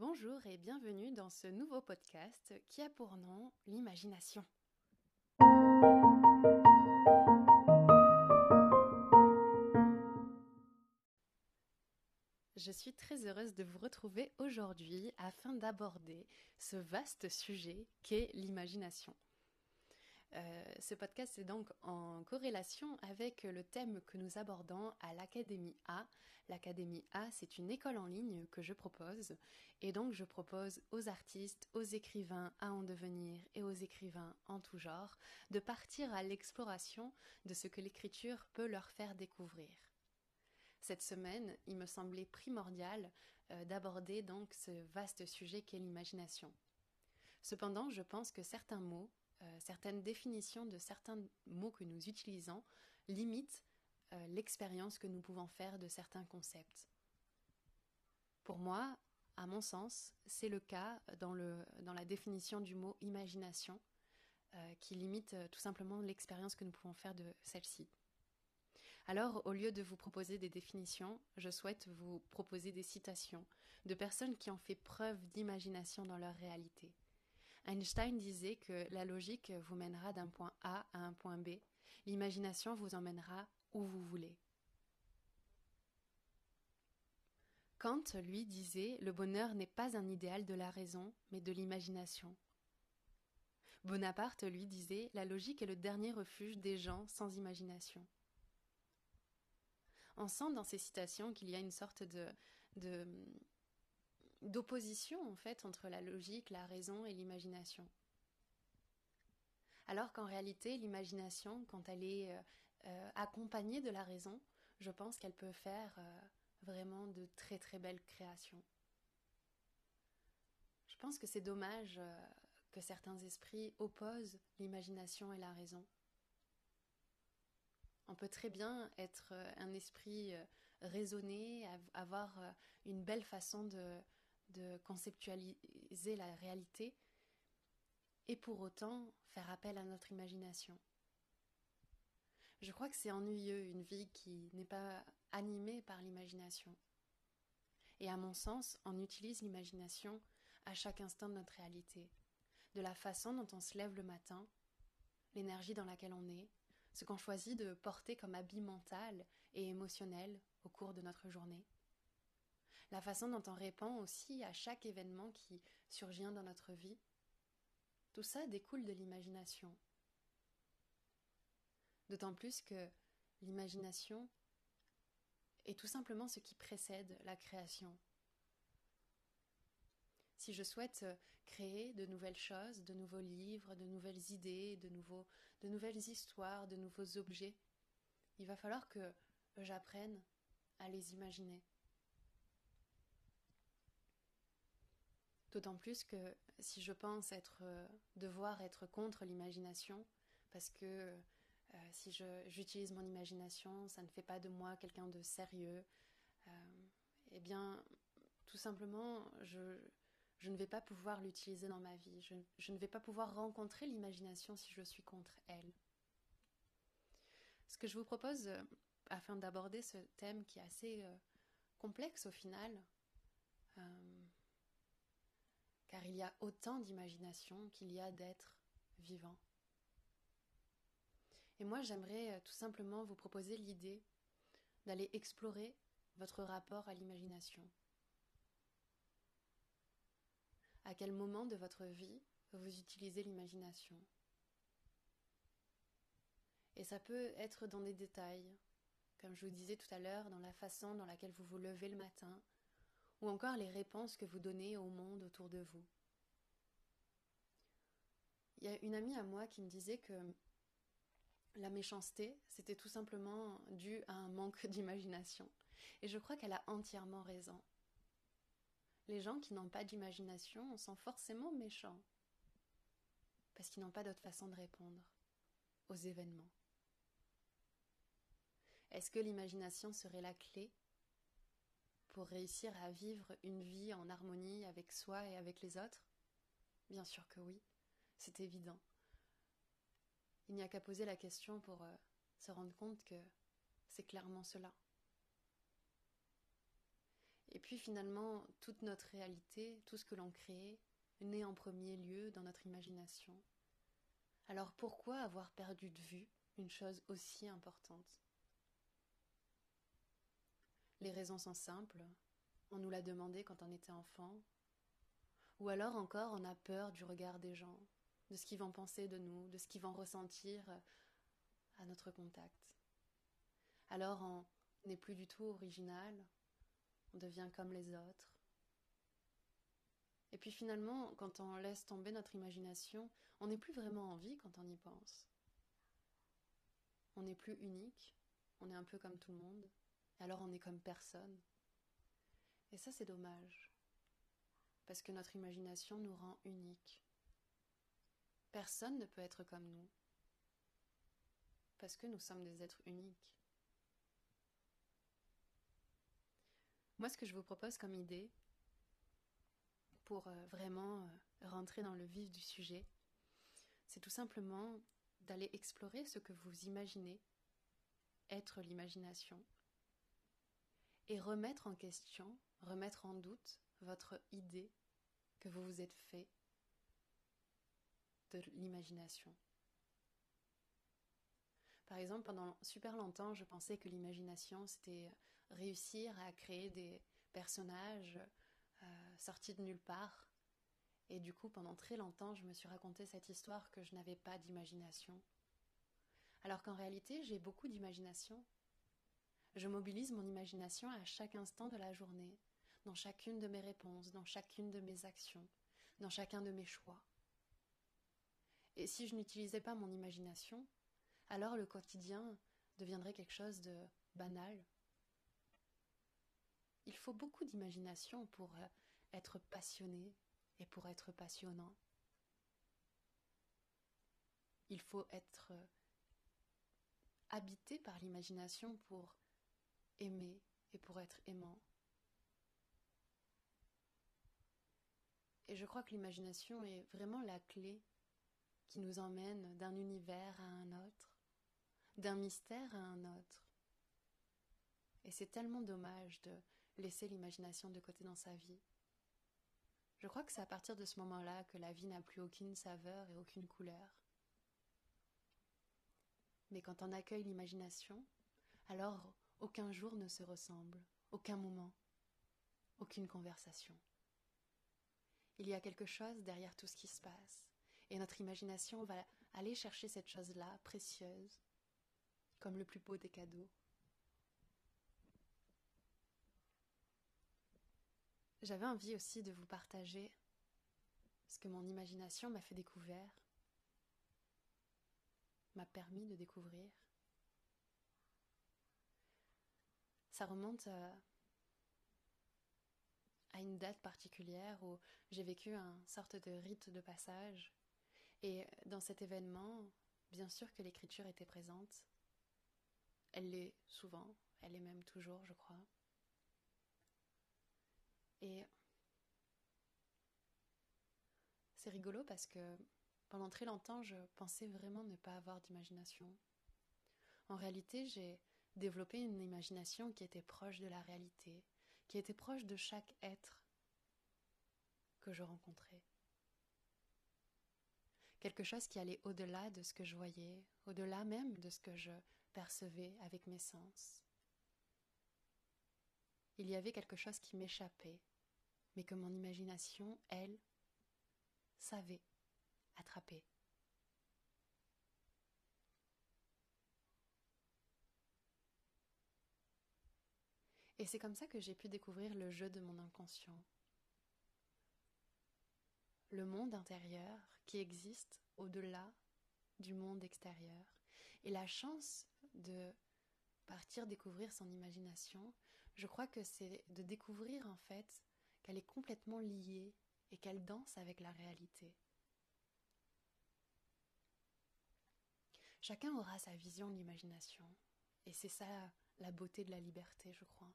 Bonjour et bienvenue dans ce nouveau podcast qui a pour nom l'imagination. Je suis très heureuse de vous retrouver aujourd'hui afin d'aborder ce vaste sujet qu'est l'imagination. Euh, ce podcast est donc en corrélation avec le thème que nous abordons à l'Académie A. L'Académie A, c'est une école en ligne que je propose et donc je propose aux artistes, aux écrivains à en devenir et aux écrivains en tout genre de partir à l'exploration de ce que l'écriture peut leur faire découvrir. Cette semaine, il me semblait primordial euh, d'aborder donc ce vaste sujet qu'est l'imagination. Cependant, je pense que certains mots euh, certaines définitions de certains mots que nous utilisons limitent euh, l'expérience que nous pouvons faire de certains concepts. Pour moi, à mon sens, c'est le cas dans, la définition du mot imagination, euh, qui limite tout simplement l'expérience que nous pouvons faire de celle-ci. Alors, au lieu de vous proposer des définitions, je souhaite vous proposer des citations de personnes qui ont fait preuve d'imagination dans leur réalité. Einstein disait que la logique vous mènera d'un point A à un point B, l'imagination vous emmènera où vous voulez. Kant, lui, disait Le bonheur n'est pas un idéal de la raison, mais de l'imagination. Bonaparte, lui, disait La logique est le dernier refuge des gens sans imagination. On sent dans ces citations qu'il y a une sorte de, de, d'opposition en fait entre la logique, la raison et l'imagination. Alors qu'en réalité, l'imagination, quand elle est euh, euh, accompagnée de la raison, je pense qu'elle peut faire euh, vraiment de très très belles créations. Je pense que c'est dommage que certains esprits opposent l'imagination et la raison. On peut très bien être un esprit raisonné, avoir une belle façon de, de conceptualiser la réalité et pour autant faire appel à notre imagination. Je crois que c'est ennuyeux une vie qui n'est pas animée par l'imagination. Et à mon sens, on utilise l'imagination à chaque instant de notre réalité, de la façon dont on se lève le matin, l'énergie dans laquelle on est, ce qu'on choisit de porter comme habit mental et émotionnel au cours de notre journée la façon dont on répond aussi à chaque événement qui surgit dans notre vie. Tout ça découle de l'imagination. D'autant plus que l'imagination est tout simplement ce qui précède la création. Si je souhaite créer de nouvelles choses, de nouveaux livres, de nouvelles idées, de, nouvelles histoires, de nouveaux objets, il va falloir que j'apprenne à les imaginer. D'autant plus que si je pense être, euh, devoir être contre l'imagination, parce que euh, si j'utilise mon imagination, ça ne fait pas de moi quelqu'un de sérieux, euh, eh bien, tout simplement, je, ne vais pas pouvoir l'utiliser dans ma vie. Je, ne vais pas pouvoir rencontrer l'imagination si je suis contre elle. Ce que je vous propose, afin d'aborder ce thème qui est assez complexe au final, car il y a autant d'imagination qu'il y a d'êtres vivants. Et moi, j'aimerais euh, tout simplement vous proposer l'idée d'aller explorer votre rapport à l'imagination. À quel moment de votre vie vous utilisez l'imagination? Et ça peut être dans des détails, comme je vous disais tout à l'heure, dans la façon dans laquelle vous vous levez le matin, ou encore les réponses que vous donnez au monde autour de vous. Il y a une amie à moi qui me disait que la méchanceté, c'était tout simplement dû à un manque d'imagination. Et je crois qu'elle a entièrement raison. Les gens qui n'ont pas d'imagination sont forcément méchants, parce qu'ils n'ont pas d'autre façon de répondre aux événements. Est-ce que l'imagination serait la clé pour réussir à vivre une vie en harmonie avec soi et avec les autres Bien sûr que oui, c'est évident. Il n'y a qu'à poser la question pour euh, se rendre compte que c'est clairement cela. Et puis finalement, toute notre réalité, tout ce que l'on crée, naît en premier lieu dans notre imagination. Alors pourquoi avoir perdu de vue une chose aussi importante? Les raisons sont simples. On nous l'a demandé quand on était enfant. Ou alors encore, on a peur du regard des gens, de ce qu'ils vont penser de nous, de ce qu'ils vont ressentir à notre contact. Alors on n'est plus du tout original, on devient comme les autres. Et puis finalement, quand on laisse tomber notre imagination, on n'est plus vraiment en vie quand on y pense. On n'est plus unique, on est un peu comme tout le monde, alors on est comme personne. Et ça, c'est dommage, parce que notre imagination nous rend uniques. Personne ne peut être comme nous, parce que nous sommes des êtres uniques. Moi, ce que je vous propose comme idée, pour euh, vraiment euh, rentrer dans le vif du sujet, c'est tout simplement d'aller explorer ce que vous imaginez être l'imagination et remettre en question, remettre en doute votre idée que vous vous êtes fait de l'imagination. Par exemple, pendant super longtemps, je pensais que l'imagination, c'était réussir à créer des personnages euh, sortis de nulle part. Et du coup, pendant très longtemps, je me suis raconté cette histoire que je n'avais pas d'imagination. Alors qu'en réalité, j'ai beaucoup d'imagination. Je mobilise mon imagination à chaque instant de la journée, dans chacune de mes réponses, dans chacune de mes actions, dans chacun de mes choix. Et si je n'utilisais pas mon imagination, alors le quotidien deviendrait quelque chose de banal. Il faut beaucoup d'imagination pour euh, être passionné et pour être passionnant. Il faut être euh, habité par l'imagination pour aimer et pour être aimant. Et je crois que l'imagination est vraiment la clé qui nous emmène d'un univers à un autre d'un mystère à un autre. Et c'est tellement dommage de laisser l'imagination de côté dans sa vie. Je crois que c'est à partir de ce moment-là que la vie n'a plus aucune saveur et aucune couleur. Mais quand on accueille l'imagination, alors aucun jour ne se ressemble, aucun moment, aucune conversation. Il y a quelque chose derrière tout ce qui se passe, et notre imagination va aller chercher cette chose-là précieuse comme le plus beau des cadeaux. J'avais envie aussi de vous partager ce que mon imagination m'a fait découvrir, m'a permis de découvrir. Ça remonte à, à une date particulière où j'ai vécu un sorte de rite de passage. Et dans cet événement, bien sûr que l'écriture était présente, elle l'est souvent, elle est même toujours, je crois. Et c'est rigolo parce que pendant très longtemps, je pensais vraiment ne pas avoir d'imagination. En réalité, j'ai développé une imagination qui était proche de la réalité, qui était proche de chaque être que je rencontrais. Quelque chose qui allait au-delà de ce que je voyais, au-delà même de ce que je percevais avec mes sens. Il y avait quelque chose qui m'échappait, mais que mon imagination, elle, savait attraper. Et c'est comme ça que j'ai pu découvrir le jeu de mon inconscient. Le monde intérieur qui existe au-delà du monde extérieur. Et la chance de partir découvrir son imagination, je crois que c'est de découvrir en fait qu'elle est complètement liée et qu'elle danse avec la réalité. Chacun aura sa vision de l'imagination, et c'est ça la beauté de la liberté, je crois.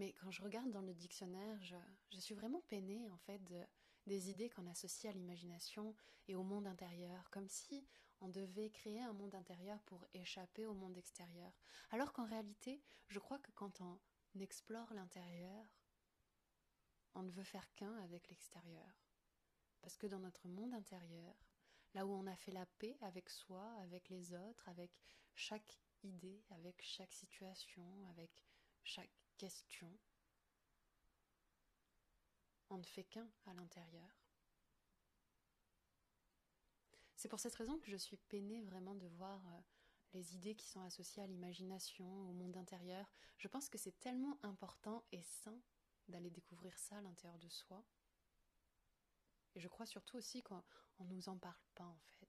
Mais quand je regarde dans le dictionnaire, je, suis vraiment peinée en fait de, des idées qu'on associe à l'imagination et au monde intérieur, comme si on devait créer un monde intérieur pour échapper au monde extérieur. Alors qu'en réalité, je crois que quand on explore l'intérieur, on ne veut faire qu'un avec l'extérieur. Parce que dans notre monde intérieur, là où on a fait la paix avec soi, avec les autres, avec chaque idée, avec chaque situation, avec chaque on ne fait qu'un à l'intérieur. C'est pour cette raison que je suis peinée vraiment de voir euh, les idées qui sont associées à l'imagination, au monde intérieur. Je pense que c'est tellement important et sain d'aller découvrir ça à l'intérieur de soi. Et je crois surtout aussi qu'on ne nous en parle pas en fait.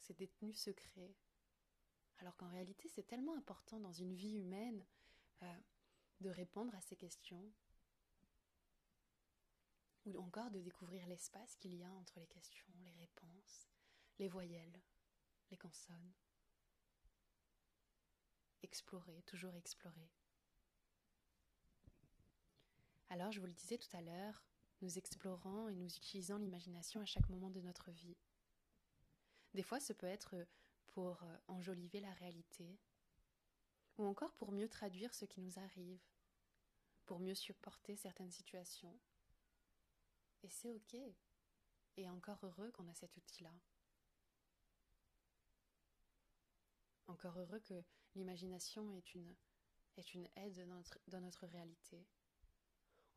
C'est détenu secret. Alors qu'en réalité, c'est tellement important dans une vie humaine euh, de répondre à ces questions, ou encore de découvrir l'espace qu'il y a entre les questions, les réponses, les voyelles, les consonnes. Explorer, toujours explorer. Alors, je vous le disais tout à l'heure, nous explorons et nous utilisons l'imagination à chaque moment de notre vie. Des fois, ce peut être pour euh, enjoliver la réalité, ou encore pour mieux traduire ce qui nous arrive, pour mieux supporter certaines situations, et c'est ok. Et encore heureux qu'on a cet outil-là. Encore heureux que l'imagination est une, aide dans notre réalité.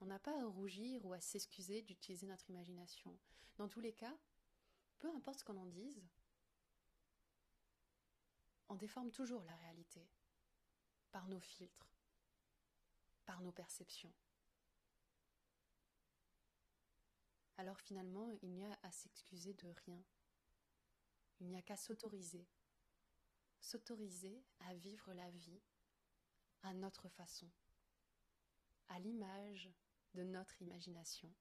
On n'a pas à rougir ou à s'excuser d'utiliser notre imagination. Dans tous les cas, peu importe ce qu'on en dise, on déforme toujours la réalité par nos filtres, par nos perceptions. alors finalement il n'y a à s'excuser de rien. Il n'y a qu'à s'autoriser. S'autoriser à vivre la vie à notre façon, à l'image de notre imagination.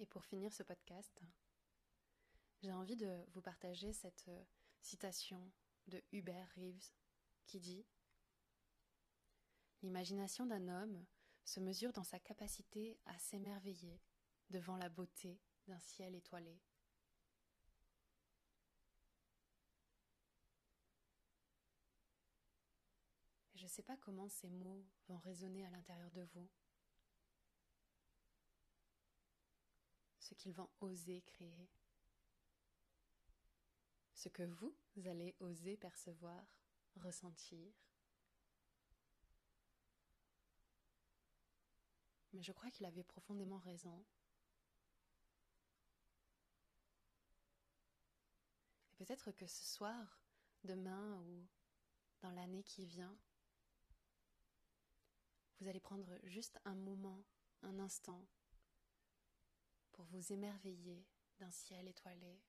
Et pour finir ce podcast, j'ai envie de vous partager cette euh, citation de Hubert Reeves qui dit L'imagination d'un homme se mesure dans sa capacité à s'émerveiller devant la beauté d'un ciel étoilé. Je ne sais pas comment ces mots vont résonner à l'intérieur de vous, ce qu'ils vont oser créer ce que vous allez oser percevoir, ressentir. Mais je crois qu'il avait profondément raison. Et peut-être que ce soir, demain ou dans l'année qui vient, vous allez prendre juste un moment, un instant, pour vous émerveiller d'un ciel étoilé,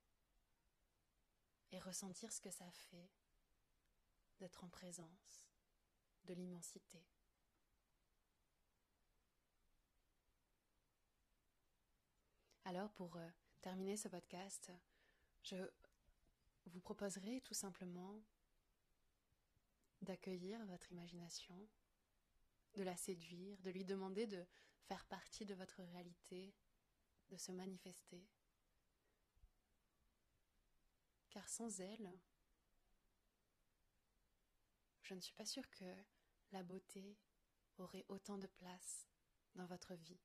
et ressentir ce que ça fait d'être en présence de l'immensité. Alors pour euh, terminer ce podcast, je vous proposerai tout simplement d'accueillir votre imagination, de la séduire, de lui demander de faire partie de votre réalité, de se manifester car sans elle, je ne suis pas sûre que la beauté aurait autant de place dans votre vie.